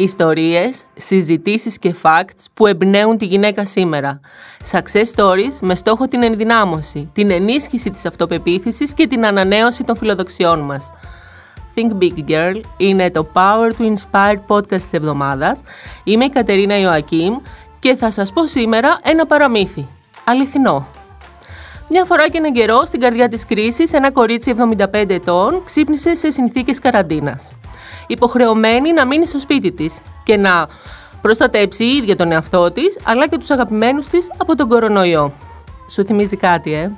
Ιστορίες, συζητήσεις και facts που εμπνέουν τη γυναίκα σήμερα. Success stories με στόχο την ενδυνάμωση, την ενίσχυση της αυτοπεποίθησης και την ανανέωση των φιλοδοξιών μας. Think Big Girl είναι το Power to Inspire podcast της εβδομάδας. Είμαι η Κατερίνα Ιωακίμ και θα σας πω σήμερα ένα παραμύθι. Αληθινό. Μια φορά και έναν καιρό, στην καρδιά της κρίσης, ένα κορίτσι 75 ετών ξύπνησε σε συνθήκες καραντίνας υποχρεωμένη να μείνει στο σπίτι της και να προστατέψει η ίδια τον εαυτό της, αλλά και τους αγαπημένους της από τον κορονοϊό. Σου θυμίζει κάτι, ε;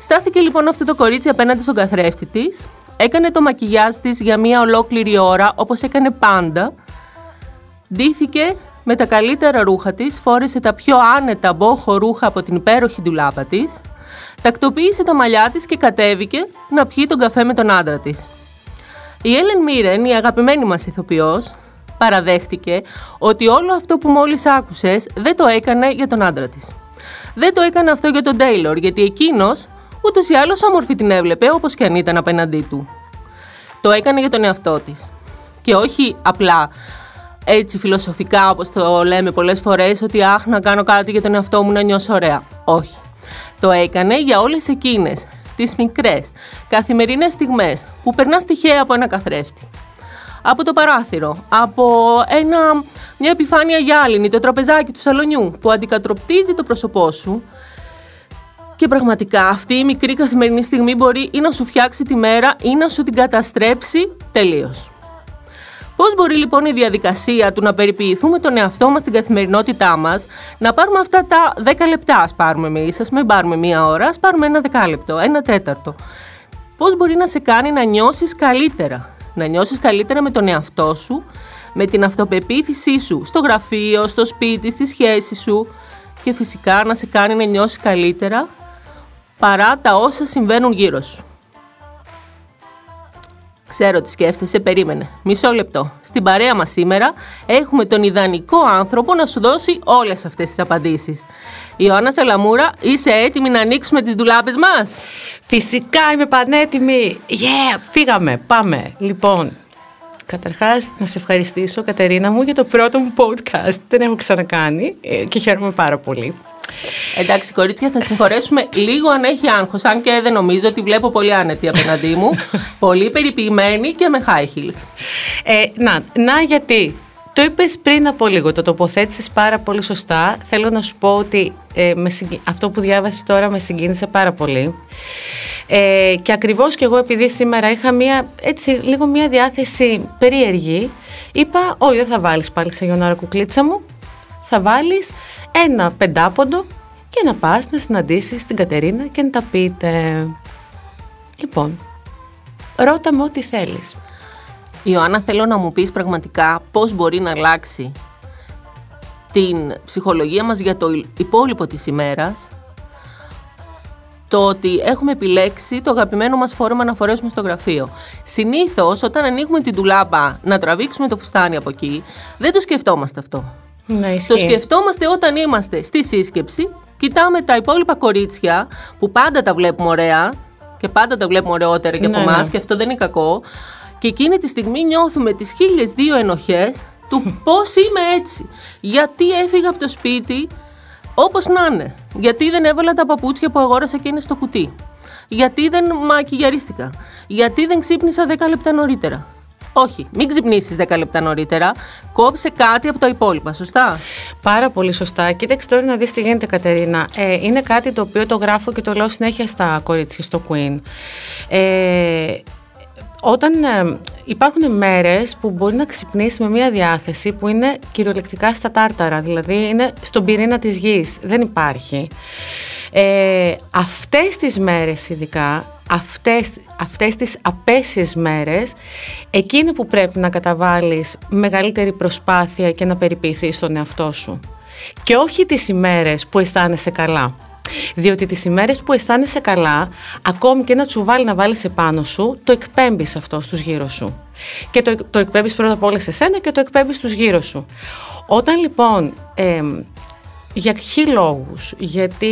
Στάθηκε λοιπόν αυτό το κορίτσι απέναντι στον καθρέφτη της, έκανε το μακιγιάζ της για μία ολόκληρη ώρα, όπως έκανε πάντα, ντύθηκε με τα καλύτερα ρούχα της, φόρεσε τα πιο άνετα μπόχο ρούχα από την υπέροχη ντουλάπα της, τακτοποίησε τα μαλλιά της και κατέβηκε να πιει τον καφέ με τον άντρα της. Η Έλεν Μίρεν, η αγαπημένη μας ηθοποιός, παραδέχτηκε ότι όλο αυτό που μόλις άκουσες δεν το έκανε για τον άντρα της. Δεν το έκανε αυτό για τον Τέιλορ, γιατί εκείνος ούτως ή άλλως όμορφη την έβλεπε όπως και αν ήταν απέναντί του. Το έκανε για τον εαυτό της. Και όχι απλά έτσι φιλοσοφικά όπως το λέμε πολλές φορές ότι αχ να κάνω κάτι για τον εαυτό μου να νιώσω ωραία. Όχι. Το έκανε για όλες εκείνες τις μικρές, καθημερινές στιγμές που περνάς τυχαία από ένα καθρέφτη. Από το παράθυρο, από ένα, μια επιφάνεια γυάλινη, το τραπεζάκι του σαλονιού που αντικατροπτίζει το πρόσωπό σου και πραγματικά αυτή η μικρή καθημερινή στιγμή μπορεί ή να σου φτιάξει τη μέρα ή να σου την καταστρέψει τελείως. Πώς μπορεί λοιπόν η διαδικασία του να περιποιηθούμε τον εαυτό μας στην καθημερινότητά μας, να πάρουμε αυτά τα 10 λεπτά, ας πάρουμε εμείς, ας μην πάρουμε μία ώρα, ας πάρουμε ένα δεκάλεπτο, ένα τέταρτο. Πώς μπορεί να σε κάνει να νιώσεις καλύτερα. Να νιώσεις καλύτερα με τον εαυτό σου, με την αυτοπεποίθησή σου, στο γραφείο, στο σπίτι, στη σχέση σου και φυσικά να σε κάνει να νιώσεις καλύτερα παρά τα όσα συμβαίνουν γύρω σου. Ξέρω τι σκέφτεσαι, περίμενε. Μισό λεπτό. Στην παρέα μας σήμερα έχουμε τον ιδανικό άνθρωπο να σου δώσει όλες αυτές τις απαντήσεις. Ιωάννα Σαλαμούρα, είσαι έτοιμη να ανοίξουμε τις ντουλάπες μας; Φυσικά είμαι πανέτοιμη. Yeah, φύγαμε. Πάμε. Λοιπόν, Καταρχάς, να σε ευχαριστήσω, Κατερίνα μου, για το πρώτο μου podcast. Δεν έχω ξανακάνει ε, και χαίρομαι πάρα πολύ. Εντάξει, κορίτσια, θα συγχωρέσουμε λίγο αν έχει άγχος. Αν και δεν νομίζω ότι βλέπω πολύ άνετη απέναντί μου. πολύ περιποιημένη και με high heels. Ε, να, να γιατί. Το είπες πριν από λίγο, το τοποθέτησες πάρα πολύ σωστά. Θέλω να σου πω ότι ε, με αυτό που διάβασες τώρα με συγκίνησε πάρα πολύ. Ε, και ακριβώς και εγώ επειδή σήμερα είχα μια, έτσι, λίγο μια διάθεση περίεργη, είπα, όχι δεν θα βάλεις πάλι σε γιονάρα κουκλίτσα μου, θα βάλεις ένα πεντάποντο και να πας να συναντήσεις την Κατερίνα και να τα πείτε. Λοιπόν, ρώτα με ό,τι θέλεις. Ιωάννα, θέλω να μου πεις πραγματικά πώς μπορεί να αλλάξει την ψυχολογία μας για το υπόλοιπο της ημέρας το ότι έχουμε επιλέξει το αγαπημένο μας φόρεμα να φορέσουμε στο γραφείο. Συνήθως όταν ανοίγουμε την τουλάπα να τραβήξουμε το φουστάνι από εκεί, δεν το σκεφτόμαστε αυτό. Ναι, το σκεφτόμαστε όταν είμαστε στη σύσκεψη, κοιτάμε τα υπόλοιπα κορίτσια που πάντα τα βλέπουμε ωραία και πάντα τα βλέπουμε ωραιότερα και από ναι, εμάς ναι. και αυτό δεν είναι κακό. Και εκείνη τη στιγμή νιώθουμε τις χίλιες δύο ενοχές του πώς είμαι έτσι. Γιατί έφυγα από το σπίτι όπως να είναι. Γιατί δεν έβαλα τα παπούτσια που αγόρασα και είναι στο κουτί. Γιατί δεν μακιγιαρίστηκα. Γιατί δεν ξύπνησα 10 λεπτά νωρίτερα. Όχι, μην ξυπνήσεις 10 λεπτά νωρίτερα. Κόψε κάτι από τα υπόλοιπα, σωστά; Πάρα πολύ σωστά. Κοίταξε τώρα να δεις τι γίνεται, Κατερίνα. Ε, είναι κάτι το οποίο το γράφω και το λέω συνέχεια στα κορίτσια στο Queen. Ε, όταν ε, υπάρχουν μέρες που μπορεί να ξυπνήσει με μια διάθεση που είναι κυριολεκτικά στα τάρταρα, δηλαδή είναι στον πυρήνα της γης, δεν υπάρχει. Ε, αυτές τις μέρες ειδικά, αυτές, αυτές τις απέσιες μέρες, εκείνη που πρέπει να καταβάλεις μεγαλύτερη προσπάθεια και να περιποιηθείς τον εαυτό σου. Και όχι τις ημέρες που αισθάνεσαι καλά. Διότι τις ημέρες που αισθάνεσαι καλά, ακόμη και ένα τσουβάλι να βάλεις επάνω σου, το εκπέμπεις αυτό στους γύρω σου. Και το, το εκπέμπεις πρώτα απ' όλα σε σένα και το εκπέμπεις στους γύρω σου. Όταν λοιπόν για χι λόγους, γιατί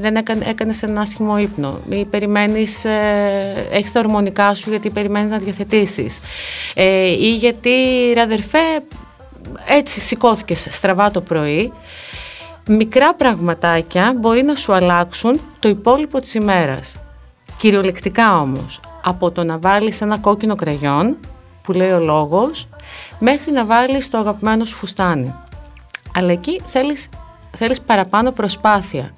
δεν έκανε, έκανες ένα άσχημο ύπνο ή περιμένεις, ε, έχεις τα ορμονικά σου γιατί περιμένεις να διαθετήσεις ε, ή γιατί ρε αδερφέ έτσι σηκώθηκες στραβά το πρωί, μικρά πραγματάκια μπορεί να σου αλλάξουν το υπόλοιπο της ημέρας. Κυριολεκτικά όμως, από το να βάλεις ένα κόκκινο κραγιόν, που λέει ο λόγος, μέχρι να βάλεις το αγαπημένο σου φουστάνι. Αλλά εκεί θέλεις, θέλεις παραπάνω προσπάθεια.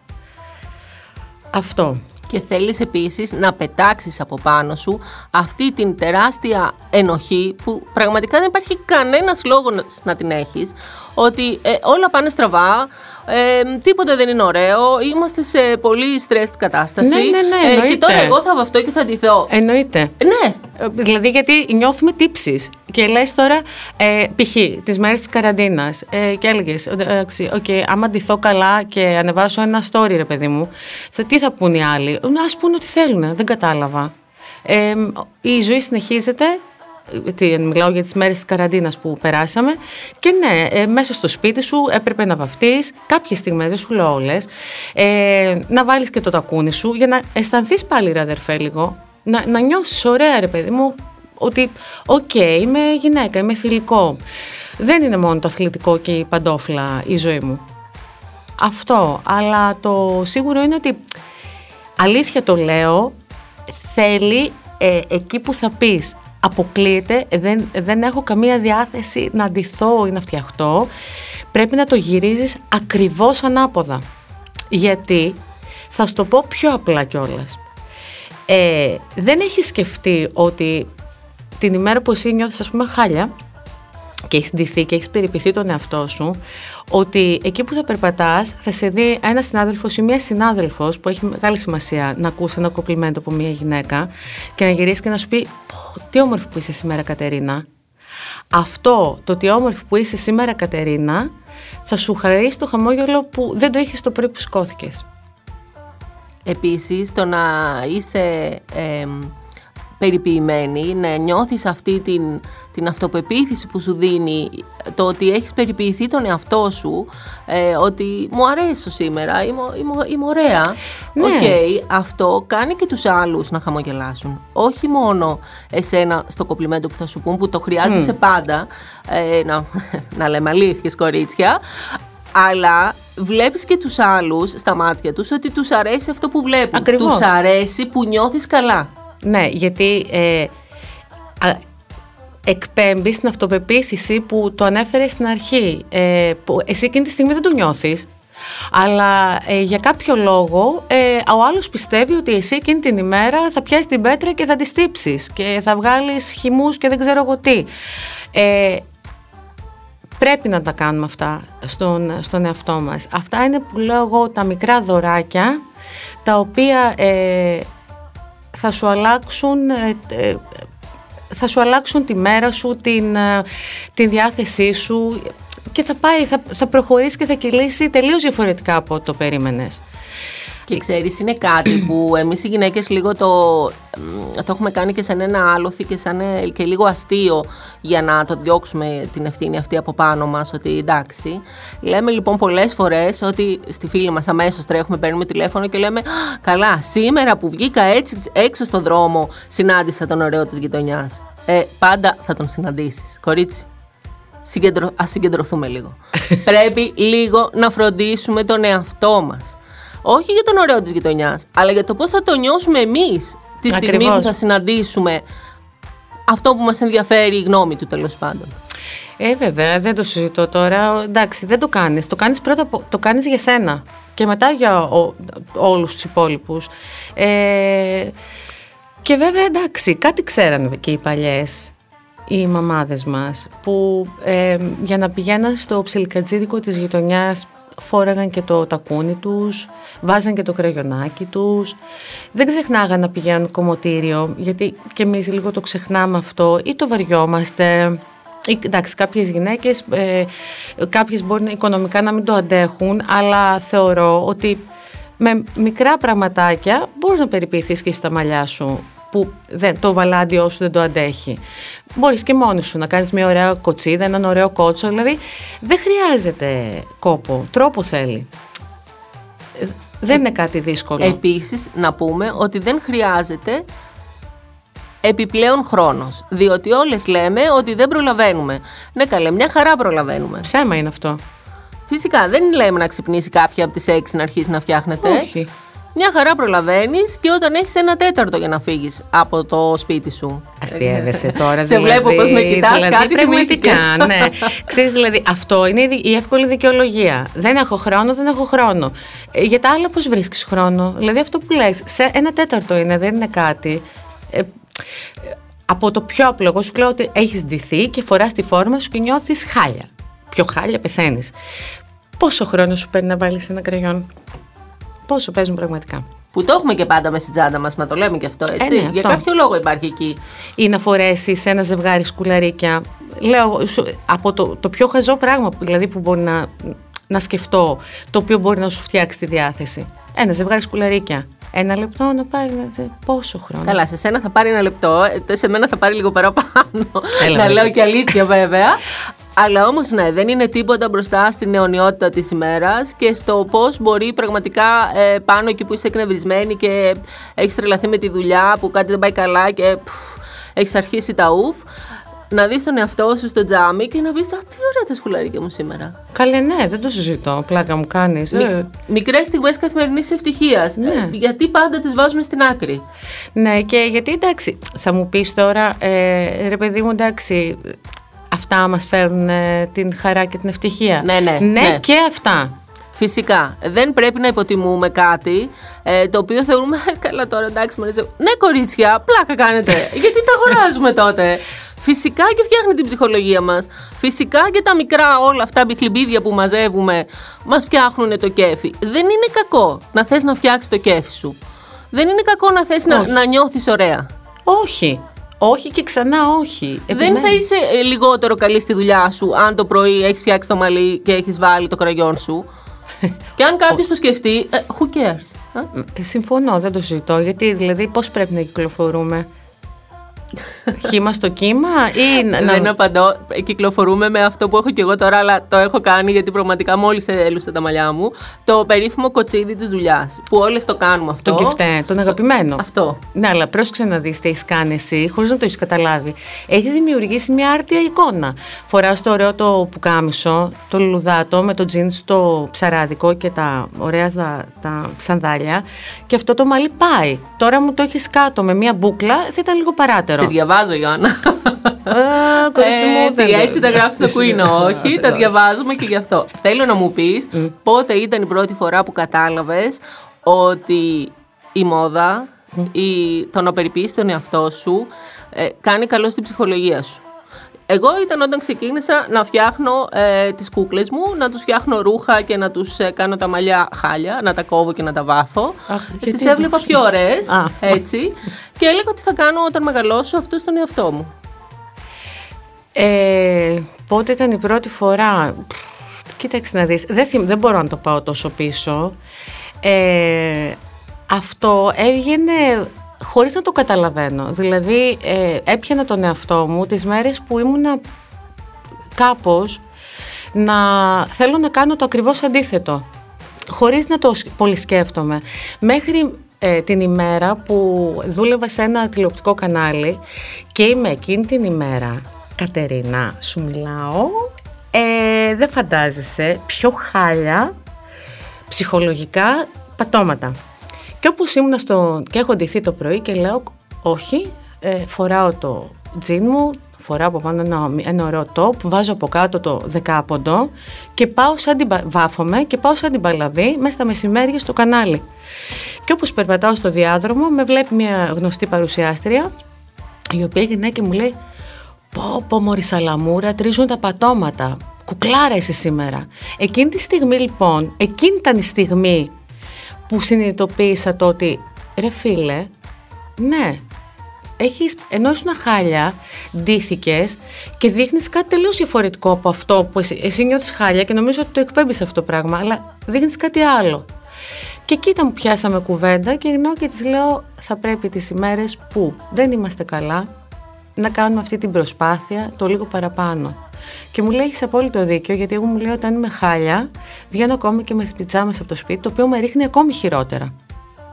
Αυτό και θέλεις επίσης να πετάξεις από πάνω σου αυτή την τεράστια ενοχή που πραγματικά δεν υπάρχει κανένας λόγος να την έχεις ότι ε, όλα πάνε στραβά, ε, τίποτα δεν είναι ωραίο, είμαστε σε πολύ stressed κατάσταση ναι, ναι, ναι, ε, και τώρα εγώ θα βαφτώ και θα ντυθώ. Εννοείται. Ναι. Ε, δηλαδή γιατί νιώθουμε τύψεις και λες τώρα ε, π.χ. τις μέρες της καραντίνας ε, και έλεγες okay, άμα ντυθώ καλά και ανεβάσω ένα story ρε παιδί μου θα, τι θα πουν οι άλλοι, ας πουν ότι θέλουν, δεν κατάλαβα. Ε, η ζωή συνεχίζεται μιλάω για τις μέρες της καραντίνας που περάσαμε και ναι, ε, μέσα στο σπίτι σου έπρεπε να βαφτείς κάποιες στιγμές, δεν σου λέω όλες, ε, να βάλεις και το τακούνι σου για να αισθανθείς πάλι ρε αδερφέ λίγο, να, να νιώσεις ωραία ρε παιδί μου, ότι οκ, είμαι γυναίκα, είμαι θηλυκό. Δεν είναι μόνο το αθλητικό και η παντόφλα η ζωή μου. Αυτό, αλλά το σίγουρο είναι ότι αλήθεια το λέω, θέλει ε, εκεί που θα πεις αποκλείεται, δεν, δεν έχω καμία διάθεση να αντιθώ ή να φτιαχτώ, πρέπει να το γυρίζεις ακριβώς ανάποδα. Γιατί, θα σου το πω πιο απλά κιόλας. Ε, δεν έχεις σκεφτεί ότι την ημέρα που εσύ νιώθεις ας πούμε χάλια και έχεις ντυθεί και έχεις περιποιηθεί τον εαυτό σου, ότι εκεί που θα περπατάς θα σε δει ένας συνάδελφος ή μια συνάδελφος που έχει μεγάλη σημασία να ακούσει ένα κοπλιμέντο από μια γυναίκα και να γυρίσει και να σου πει: Τι όμορφη που είσαι σήμερα, Κατερίνα. Αυτό το τι όμορφη που είσαι σήμερα, Κατερίνα, θα σου χαρίσει το χαμόγελο που δεν το είχες το πρωί που σκόθηκες. Επίσης, το να είσαι περιποιημένη, να νιώθεις αυτή την, την αυτοπεποίθηση που σου δίνει, το ότι έχεις περιποιηθεί τον εαυτό σου, ε, ότι μου αρέσει σήμερα, είμαι, είμαι, είμαι ωραία. Ναι. Okay, αυτό κάνει και τους άλλους να χαμογελάσουν. Όχι μόνο εσένα στο κοπλιμέντο που θα σου πούν, που το χρειάζεσαι πάντα, ε, να, να λέμε αλήθειες κορίτσια, αλλά βλέπεις και τους άλλους στα μάτια τους ότι τους αρέσει αυτό που βλέπουν. Ακριβώς. Τους αρέσει που νιώθεις καλά. Ναι, γιατί ε, εκπέμπεις την αυτοπεποίθηση που το ανέφερες στην αρχή. Ε, που εσύ εκείνη τη στιγμή δεν το νιώθεις. Αλλά ε, για κάποιο λόγο ε, ο άλλος πιστεύει ότι εσύ εκείνη την ημέρα θα πιάσεις την πέτρα και θα τη στύψεις και θα βγάλεις χυμούς και δεν ξέρω εγώ τι. Ε, πρέπει να τα κάνουμε αυτά στον, στον εαυτό μας. Αυτά είναι που λέω εγώ τα μικρά δωράκια τα οποία ε, θα σου αλλάξουν ε, ε, θα σου αλλάξουν τη μέρα σου, την, ε, τη διάθεσή σου και θα πάει, θα, θα προχωρήσει και θα κυλήσει τελείως διαφορετικά από ό,τι το περίμενες. Και ξέρεις, είναι κάτι που εμείς οι γυναίκες λίγο το, το έχουμε κάνει και σαν ένα άλοθη και, σαν, και λίγο αστείο για να το διώξουμε την ευθύνη αυτή από πάνω μας, ότι εντάξει. Λέμε λοιπόν πολλές φορές ότι στη φίλη μας αμέσως τρέχουμε, παίρνουμε τηλέφωνο και λέμε «Καλά, σήμερα που βγήκα έτσι έξω στον δρόμο συνάντησα τον ωραίο της γειτονιάς». Ε, πάντα θα τον συναντήσεις, κορίτσι. Συγκεντρω... Ας συγκεντρωθούμε λίγο. Πρέπει λίγο να φροντίσουμε τον εαυτό μας όχι για τον ωραίο της γειτονιάς, αλλά για το πώς θα το νιώσουμε εμείς τη στιγμή που θα συναντήσουμε αυτό που μας ενδιαφέρει η γνώμη του τέλος πάντων. Ε, βέβαια, δεν το συζητώ τώρα. Εντάξει, δεν το κάνεις. Το κάνεις πρώτα, το κάνεις για σένα και μετά για ο, όλους τους υπόλοιπους. Ε, και βέβαια, εντάξει, κάτι ξέραν και οι παλιές, οι μαμάδες μας, που ε, για να πηγαίναν στο ψιλικατζίδικο της γειτονιάς φόραγαν και το τακούνι τους, βάζαν και το κραγιονάκι τους. Δεν ξεχνάγαν να πηγαίνουν κομμωτήριο, γιατί και εμείς λίγο το ξεχνάμε αυτό ή το βαριόμαστε. Εντάξει, κάποιες γυναίκες, ε, κάποιες μπορεί οικονομικά να μην το αντέχουν, αλλά θεωρώ ότι με μικρά πραγματάκια μπορείς να περιποιηθείς και στα μαλλιά σου που δεν, το βαλάντιό σου δεν το αντέχει. Μπορείς και μόνη σου να κάνεις μια ωραία κοτσίδα, έναν ωραίο κότσο, δηλαδή δεν χρειάζεται κόπο, τρόπο θέλει. Δεν είναι κάτι δύσκολο. Επίσης να πούμε ότι δεν χρειάζεται επιπλέον χρόνος. Διότι όλες λέμε ότι δεν προλαβαίνουμε. Ναι καλέ, μια χαρά προλαβαίνουμε. Ψέμα είναι αυτό. Φυσικά δεν λέμε να ξυπνήσει κάποια από τις 6 να αρχίσει να φτιάχνετε. Όχι. Μια χαρά προλαβαίνεις και όταν έχεις ένα τέταρτο για να φύγεις από το σπίτι σου. Αστείευεσαι τώρα. Σε δηλαδή, βλέπω πώς με κοιτάς, δηλαδή, κάτι πραγματικά, θυμήθηκες. ναι. Ξέρεις, δηλαδή, αυτό είναι η δι- η εύκολη δικαιολογία. Δεν έχω χρόνο, δεν έχω χρόνο. Ε, για τα άλλα πώς βρίσκεις χρόνο; Δηλαδή αυτό που λες, σε ένα τέταρτο είναι, δεν είναι κάτι. Ε, από το πιο απλό, εγώ σου λέω ότι έχεις ντυθεί και φοράς τη φόρμα σου και νιώθεις χάλια. Πιο χάλια πεθαίνεις. Πόσο χρόνο σου παίρνει να βάλεις ένα κραγιόν; Πόσο παίζουν πραγματικά. Που το έχουμε και πάντα με στην τσάντα μας, να το λέμε και αυτό έτσι. ναι, Για αυτό. κάποιο λόγο υπάρχει εκεί. ή να φορέσεις ένα ζευγάρι σκουλαρίκια. Λέω σου- από το, το πιο χαζό πράγμα που- δηλαδή που μπορεί να, να σκεφτώ, το οποίο μπορεί να σου φτιάξει τη διάθεση. Ένα ζευγάρι σκουλαρίκια. Ένα λεπτό να πάρει. να- Πόσο χρόνο. Καλά, σε σένα θα πάρει ένα λεπτό, ε, σε μένα θα πάρει λίγο παραπάνω. Έλα, να βρε. λέω και αλήθεια βέβαια. Αλλά όμως ναι, δεν είναι τίποτα μπροστά στην αιωνιότητα της ημέρας και στο πώς μπορεί πραγματικά ε, πάνω εκεί που είσαι εκνευρισμένη και έχεις τρελαθεί με τη δουλειά που κάτι δεν πάει καλά και έχεις αρχίσει τα ουφ. Να δεις τον εαυτό σου στο τζάμι και να πεις: Α, τι ωραία τα σκουλαρίκια μου σήμερα. Καλέ, ναι, δεν το συζητώ. Πλάκα μου κάνεις. Μικρές στιγμές καθημερινής ευτυχίας. Ναι. γιατί πάντα τις βάζουμε στην άκρη; Ναι, και γιατί εντάξει, θα μου πεις τώρα, ε, ρε παιδί μου, εντάξει, αυτά μας φέρνουν ε, την χαρά και την ευτυχία. Ναι, ναι, Ναι, ναι. και αυτά. Φυσικά. Δεν πρέπει να υποτιμούμε κάτι ε, το οποίο θεωρούμε «Ε, καλά τώρα εντάξει μωρέ, σε- Ναι κορίτσια, πλάκα κάνετε. Γιατί τα αγοράζουμε τότε; Φυσικά και φτιάχνει την ψυχολογία μας. Φυσικά και τα μικρά όλα αυτά μπιχλιμπίδια που μαζεύουμε μας φτιάχνουν το κέφι. Δεν είναι κακό να θες να φτιάξεις το κέφι σου. Δεν είναι κακό να θες να, Όχι. να νιώθεις ωραία. Όχι. Όχι και ξανά όχι. Δεν Επιμένω. θα είσαι ε, λιγότερο καλή στη δουλειά σου αν το πρωί έχεις φτιάξει το μαλλί και έχεις βάλει το κραγιόν σου. και αν κάποιος το σκεφτεί, ε, who cares. ε; Ε, Συμφωνώ, δεν το συζητώ. Γιατί δηλαδή πώς πρέπει να κυκλοφορούμε; Χήμα στο κύμα ή να... Δεν να... απαντώ. Ε, Κυκλοφορούμε με αυτό που έχω και εγώ τώρα, αλλά το έχω κάνει γιατί πραγματικά μόλις έλουσα τα μαλλιά μου. Το περίφημο κοτσίδι της δουλειάς. Που όλες το κάνουμε αυτό. Τον κεφτέ, τον αγαπημένο. Αυτό. Ναι, αλλά πρόσεξε να δεις τι έχεις κάνει εσύ, χωρίς να το έχεις καταλάβει. Έχεις δημιουργήσει μια άρτια εικόνα. Φοράς το ωραίο το πουκάμισο, το λουλουδάτο με το τζιν το ψαράδικο και τα ωραία τα, τα σανδάλια. Και αυτό το μαλλί πάει. Τώρα μου το έχεις κάτω με μια μπουκλα, θα ήταν λίγο παράτερο. Σε διαβάζω, Ιωάννα. Α, κορίτσι μου, Ε, δεν τι, το- έτσι τα γράφεις στο Εσύ- Queen, όχι, τα διαβάζουμε και γι' αυτό. Θέλω να μου πεις πότε ήταν η πρώτη φορά που κατάλαβες ότι η μόδα ή το να περιποιείς τον εαυτό σου ε, κάνει καλό στην ψυχολογία σου. Εγώ ήταν όταν ξεκίνησα να φτιάχνω ε, τις κούκλες μου, να τους φτιάχνω ρούχα και να τους ε, κάνω τα μαλλιά χάλια, να τα κόβω και να τα βάφω. Αχ, Ε, γιατί τις έβλεπα το- πιο ωραίες, Α. έτσι, και έλεγα ότι θα κάνω όταν μεγαλώσω αυτό στον εαυτό μου. Ε, πότε ήταν η πρώτη φορά; Κοίταξε να δεις, δεν, θυμ- δεν μπορώ να το πάω τόσο πίσω. Ε, αυτό έβγαινε χωρίς να το καταλαβαίνω. Δηλαδή ε, έπιανα τον εαυτό μου τις μέρες που ήμουνα κάπως να θέλω να κάνω το ακριβώς αντίθετο. Χωρίς να το σκ- πολύ σκέφτομαι. Μέχρι ε, την ημέρα που δούλευα σε ένα τηλεοπτικό κανάλι και είμαι εκείνη την ημέρα, Κατερίνα, σου μιλάω, ε, δεν φαντάζεσαι, πιο χάλια, ψυχολογικά πατώματα. Και όπως ήμουνα στο, και έχω ντυθεί το πρωί και λέω όχι, ε, φοράω το τζιν μου, φοράω από πάνω ένα, ένα ωραίο top, βάζω από κάτω το δεκάποντο και πάω σαν την, πα- βάφομαι και πάω σαν την παλαβή μέσα στα μεσημέρια στο κανάλι. Και όπως περπατάω στο διάδρομο με βλέπει μια γνωστή παρουσιάστρια η οποία γυρνάει και μου λέει Πω πω μωρή σαλαμούρα, τρίζουν τα πατώματα. Κουκλάρα είσαι σήμερα. Εκείνη τη στιγμή λοιπόν, εκείνη ήταν η στιγμή που συνειδητοποίησα το ότι ρε φίλε, ναι, έχεις, ενώ ήσουν χάλια, ντύθηκες και δείχνεις κάτι τελείως διαφορετικό από αυτό που εσύ, εσύ νιώθεις χάλια και νομίζω ότι το εκπέμπεις αυτό το πράγμα, αλλά δείχνεις κάτι άλλο. Και εκεί ήταν που πιάσαμε κουβέντα και γυρνάω και της λέω θα πρέπει τις ημέρες που δεν είμαστε καλά να κάνουμε αυτή την προσπάθεια το λίγο παραπάνω. Και μου λέει: Έχεις απόλυτο δίκιο, γιατί εγώ μου λέω όταν είμαι χάλια, βγαίνω ακόμη και με τι πιτζάμε από το σπίτι, το οποίο με ρίχνει ακόμη χειρότερα.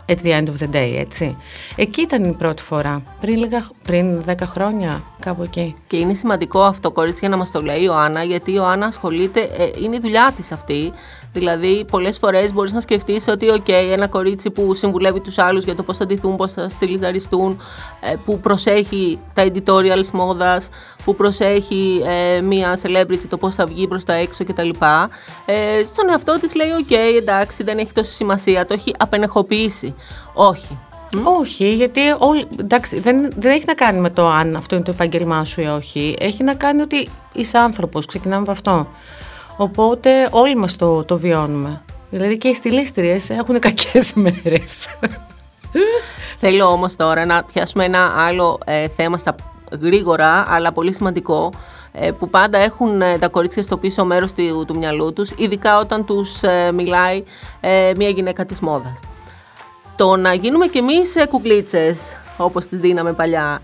at the end of the day, έτσι. Εκεί ήταν η πρώτη φορά, πριν, λίγα, πριν 10 χρόνια, κάπου εκεί. Και είναι σημαντικό αυτό, κορίτσια, να μας το λέει η Ιωάννα, γιατί η Ιωάννα ασχολείται, ε, είναι η δουλειά της αυτή. Δηλαδή, πολλές φορές μπορείς να σκεφτείς ότι, OK, ένα κορίτσι που συμβουλεύει τους άλλους για το πώς θα ντυθούν, πώς θα στυλιζαριστούν, ε, που προσέχει τα editorials μόδας, που προσέχει ε, μία celebrity το πώς θα βγει προς τα έξω κτλ. Ε, στον εαυτό της λέει: OK, εντάξει, δεν έχει τόση σημασία, το έχει απενεχοποιήσει. Όχι. Όχι, γιατί όλοι, εντάξει, δεν, δεν έχει να κάνει με το αν αυτό είναι το επάγγελμά σου ή όχι. Έχει να κάνει ότι είσαι άνθρωπος. Ξεκινάμε από αυτό. Οπότε όλοι μας το, το βιώνουμε. Δηλαδή και οι στιλίστριες έχουν κακές μέρες. Θέλω όμως τώρα να πιάσουμε ένα άλλο ε, θέμα στα γρήγορα, αλλά πολύ σημαντικό, ε, που πάντα έχουν ε, τα κορίτσια στο πίσω μέρος του, του μυαλού τους, ειδικά όταν τους μιλάει μια γυναίκα της μόδας. Το να γίνουμε κι εμείς κουκλίτσες, όπως τις δίναμε παλιά,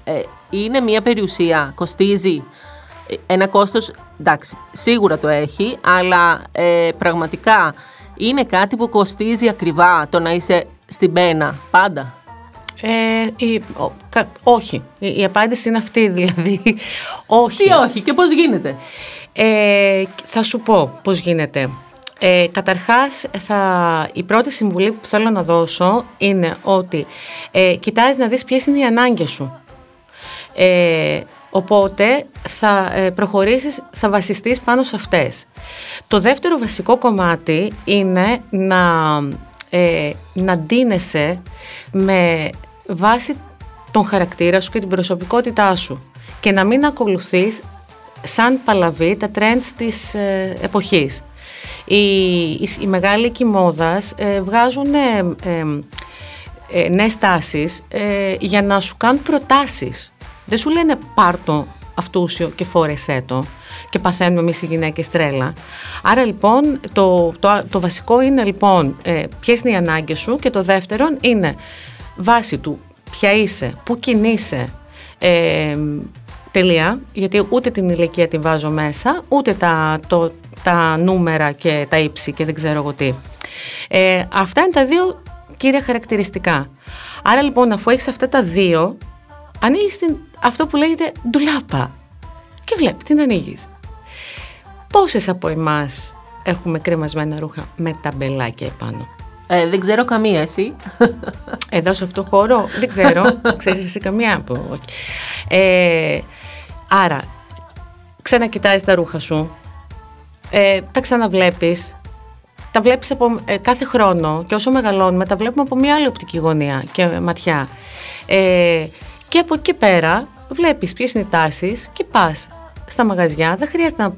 είναι μια περιουσία, κοστίζει ένα κόστος, εντάξει, σίγουρα το έχει, αλλά ε, πραγματικά είναι κάτι που κοστίζει ακριβά το να είσαι στην πένα, πάντα. Ε, η, όχι. Η, απάντηση είναι αυτή, δηλαδή. όχι. Τι όχι και πώς γίνεται; Ε, θα σου πω πώς γίνεται. Ε, καταρχάς, θα, η πρώτη συμβουλή που θέλω να δώσω είναι ότι ε, κοιτάζεις να δεις ποιες είναι οι ανάγκες σου. Ε, Οπότε θα ε, προχωρήσεις, θα βασιστείς πάνω σε αυτές. Το δεύτερο βασικό κομμάτι είναι να, ε, να ντύνεσαι με βάση τον χαρακτήρα σου και την προσωπικότητά σου και να μην ακολουθείς σαν παλαβή τα trends της ε, εποχής. Οι, οι, μεγάλοι κοιμόδας ε, βγάζουν ε, ε, νέες τάσεις για να σου κάνουν προτάσεις δεν σου λένε πάρτο αυτούσιο και φόρεσέ το και παθαίνουμε εμείς οι γυναίκες τρέλα. Άρα λοιπόν το, το, το βασικό είναι λοιπόν ε, ποιες είναι οι ανάγκες σου και το δεύτερο είναι βάση του ποια είσαι, πού κινείσαι, ε, τελεία, γιατί ούτε την ηλικία την βάζω μέσα, ούτε τα, το, τα νούμερα και τα ύψη και δεν ξέρω εγώ τι. Ε, αυτά είναι τα δύο κύρια χαρακτηριστικά. Άρα λοιπόν αφού έχεις αυτά τα δύο, ανοίγεις την αυτό που λέγεται ντουλάπα. Και βλέπεις, την ανοίγεις. Πόσες από εμάς έχουμε κρεμασμένα ρούχα με τα μπελάκια επάνω; Ε, δεν ξέρω καμία εσύ. Εδώ σε αυτό το χώρο δεν ξέρω. Ξέρεις εσύ καμία; Από όχι. Ε, άρα, ξανακοιτάζεις τα ρούχα σου. Ε, τα ξαναβλέπεις. Τα βλέπεις από ε, κάθε χρόνο και όσο μεγαλώνουμε τα βλέπουμε από μια άλλη οπτική γωνία και ματιά. Ε, και από εκεί πέρα βλέπεις ποιες είναι οι τάσεις και πας στα μαγαζιά. Δεν χρειάζεται να,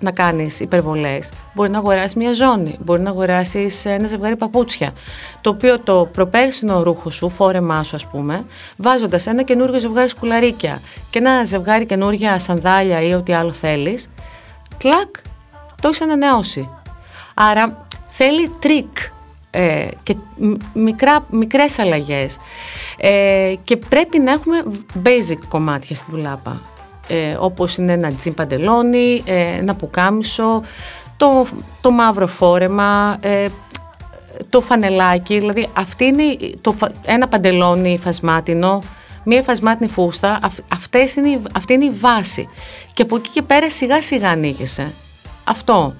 να κάνεις υπερβολές. Μπορεί να αγοράσεις μια ζώνη, μπορεί να αγοράσεις ένα ζευγάρι παπούτσια, το οποίο το προπέρσινο ρούχο σου, φόρεμά σου ας πούμε, βάζοντας ένα καινούργιο ζευγάρι σκουλαρίκια και ένα ζευγάρι καινούργια σανδάλια ή ό,τι άλλο θέλεις, κλακ, το έχεις ανανεώσει. Άρα θέλει τρικ ε, και μικρά, μικρές αλλαγές. Ε, και πρέπει να έχουμε basic κομμάτια στην τουλάπα ε, όπως είναι ένα τζιν παντελόνι, ε, ένα πουκάμισο, το, το μαύρο φόρεμα, ε, το φανελάκι, δηλαδή αυτή είναι το, ένα παντελόνι φασμάτινο, μία φασμάτινη φούστα, αυτές είναι, αυτή είναι η βάση και από εκεί και πέρα σιγά σιγά ανοίγεσαι. Αυτό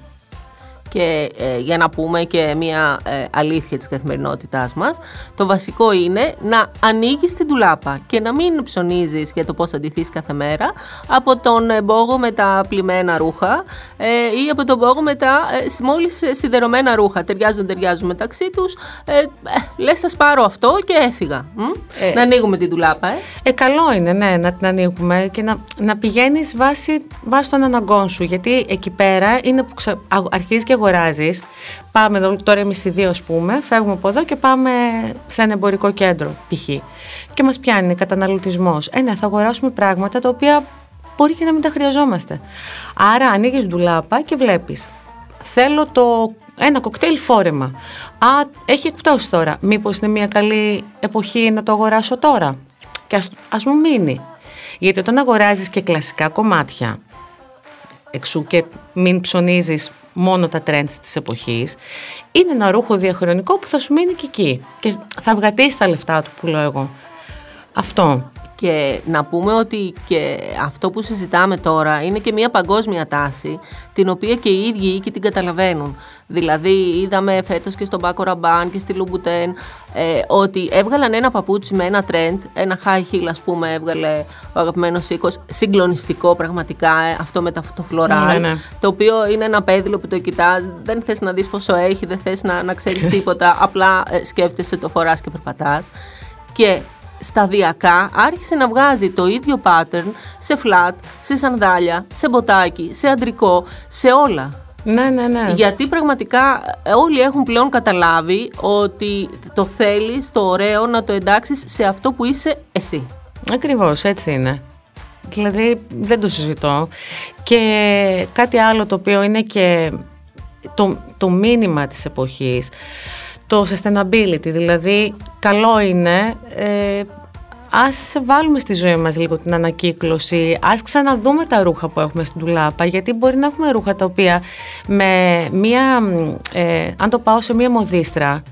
και ε, για να πούμε και μια ε, αλήθεια της καθημερινότητάς μας, το βασικό είναι να ανοίγεις την τουλάπα και να μην ψωνίζεις για το πώς θα ντυθείς κάθε μέρα από τον μπόγο με τα πλημμένα ρούχα ε, ή από τον μπόγο με τα ε, μόλις σιδερωμένα ρούχα. Ταιριάζουν, ταιριάζουν μεταξύ τους. Ε, ε, λες θα σπάρω αυτό και έφυγα. να ανοίγουμε την τουλάπα, ε. ε. Καλό είναι, ναι, να την ανοίγουμε και να, να πηγαίνεις βάσει, βάσει των αναγκών σου, γιατί εκεί πέρα είναι που ξα... αρχίζεις και αγοράζεις. Πάμε εδώ, τώρα εμείς οι δύο, ας πούμε, φεύγουμε από εδώ και πάμε σε ένα εμπορικό κέντρο, π.χ. Και μας πιάνει καταναλωτισμός. Ε, ναι, θα αγοράσουμε πράγματα τα οποία μπορεί και να μην τα χρειαζόμαστε. Άρα ανοίγεις ντουλάπα και βλέπεις. Θέλω το ένα κοκτέιλ φόρεμα. Α, έχει εκπτώσει τώρα. Μήπως είναι μια καλή εποχή να το αγοράσω τώρα; Και ας, ας μου μείνει. Γιατί όταν αγοράζεις και κλασικά κομμάτια, εξ ου και μην ψωνίζεις μόνο τα trends της εποχής. Είναι ένα ρούχο διαχρονικό που θα σου μείνει και εκεί και θα βγάλει τα λεφτά του που λέω εγώ. Αυτό. Και να πούμε ότι και αυτό που συζητάμε τώρα είναι και μια παγκόσμια τάση, την οποία και οι ίδιοι οίκοι την καταλαβαίνουν. Δηλαδή, είδαμε φέτος και στον Πάκο Ραμπάν και στη Λουμπουτέν ε, ότι έβγαλαν ένα παπούτσι με ένα trend, ένα high heel, ας πούμε, έβγαλε ο αγαπημένος οίκος. Συγκλονιστικό πραγματικά ε, αυτό με το φλωράλ. Ναι, ναι. Το οποίο είναι ένα πέδιλο που το κοιτάς, δεν θες να δεις πόσο έχει, δεν θες να, να ξέρεις τίποτα. απλά ε, σκέφτεσαι το φοράς και περπατάς. Και σταδιακά άρχισε να βγάζει το ίδιο pattern σε flat, σε σανδάλια, σε μποτάκι, σε αντρικό, σε όλα. Ναι, ναι, ναι. Γιατί πραγματικά ε, όλοι έχουν πλέον καταλάβει ότι το θέλεις, το ωραίο, να το εντάξεις σε αυτό που είσαι εσύ. Ακριβώς, έτσι είναι. Δηλαδή δεν το συζητώ. Και κάτι άλλο το οποίο είναι και το, το μήνυμα της εποχής το sustainability, δηλαδή καλό είναι ε, ας βάλουμε στη ζωή μας λίγο την ανακύκλωση, ας ξαναδούμε τα ρούχα που έχουμε στην τουλάπα, γιατί μπορεί να έχουμε ρούχα τα οποία με μία, ε, αν το πάω σε μία μοδίστρα,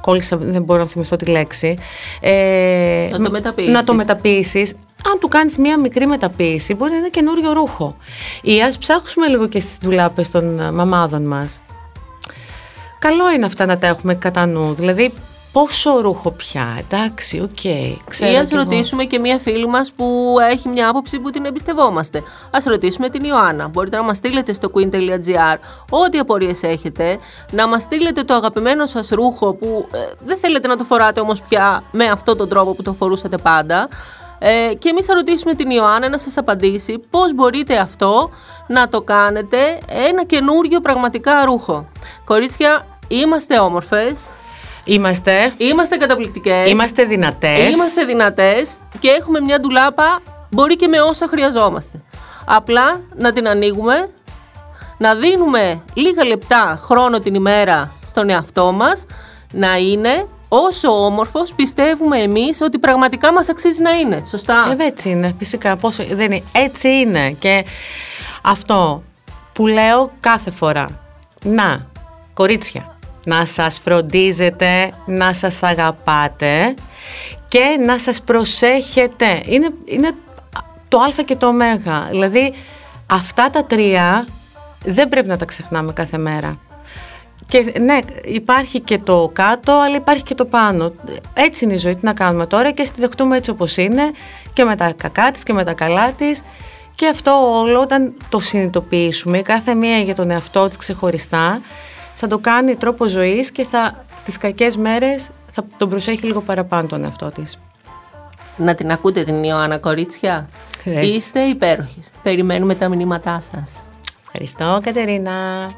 κόλλησα, δεν μπορώ να θυμηθώ τη λέξη, ε, να το μεταποιήσεις. Να το μεταποιήσεις. Αν του κάνεις μία μικρή μεταποίηση, μπορεί να είναι καινούριο ρούχο. Ή ας ψάξουμε λίγο και στις ντουλάπες των μαμάδων μας καλό είναι αυτά να τα έχουμε κατά νου. Δηλαδή, πόσο ρούχο πια, εντάξει, OK. Okay, Ή ας ρωτήσουμε και μία φίλη μας που έχει μια άποψη που την εμπιστευόμαστε. Α ρωτήσουμε την Ιωάννα. Μπορείτε να μας στείλετε στο queen.gr ό,τι απορίες έχετε, να μας στείλετε το αγαπημένο σας ρούχο που ε, δεν θέλετε να το φοράτε όμως πια με αυτόν τον τρόπο που το φορούσατε πάντα. Ε, και εμείς θα ρωτήσουμε την Ιωάννα να σας απαντήσει πώς μπορείτε αυτό να το κάνετε ένα καινούριο πραγματικά ρούχο. Κορίτσια, είμαστε όμορφες. Είμαστε. Είμαστε καταπληκτικές. Είμαστε δυνατές. Είμαστε δυνατές και έχουμε μια ντουλάπα, μπορεί και με όσα χρειαζόμαστε. Απλά να την ανοίγουμε, να δίνουμε λίγα λεπτά χρόνο την ημέρα στον εαυτό μας, να είναι όσο όμορφος πιστεύουμε εμείς ότι πραγματικά μας αξίζει να είναι. Σωστά. Ε, έτσι είναι. Φυσικά. Πόσο, δεν είναι. Έτσι είναι. Και αυτό που λέω κάθε φορά. Να, κορίτσια, να σας φροντίζετε, να σας αγαπάτε και να σας προσέχετε. Είναι, είναι το α και το ω. Δηλαδή, αυτά τα τρία δεν πρέπει να τα ξεχνάμε κάθε μέρα. Και ναι, υπάρχει και το κάτω, αλλά υπάρχει και το πάνω. Έτσι είναι η ζωή, τι να κάνουμε τώρα και στη δεχτούμε έτσι όπως είναι και με τα κακά της και με τα καλά της. Και αυτό όλο όταν το συνειδητοποιήσουμε, κάθε μία για τον εαυτό της ξεχωριστά, θα το κάνει τρόπο ζωής και θα, τις κακές μέρες θα τον προσέχει λίγο παραπάνω τον εαυτό της. Να την ακούτε την Ιωάννα κορίτσια; Είστε υπέροχες. Περιμένουμε τα μηνύματά σας. Ευχαριστώ Κατερίνα.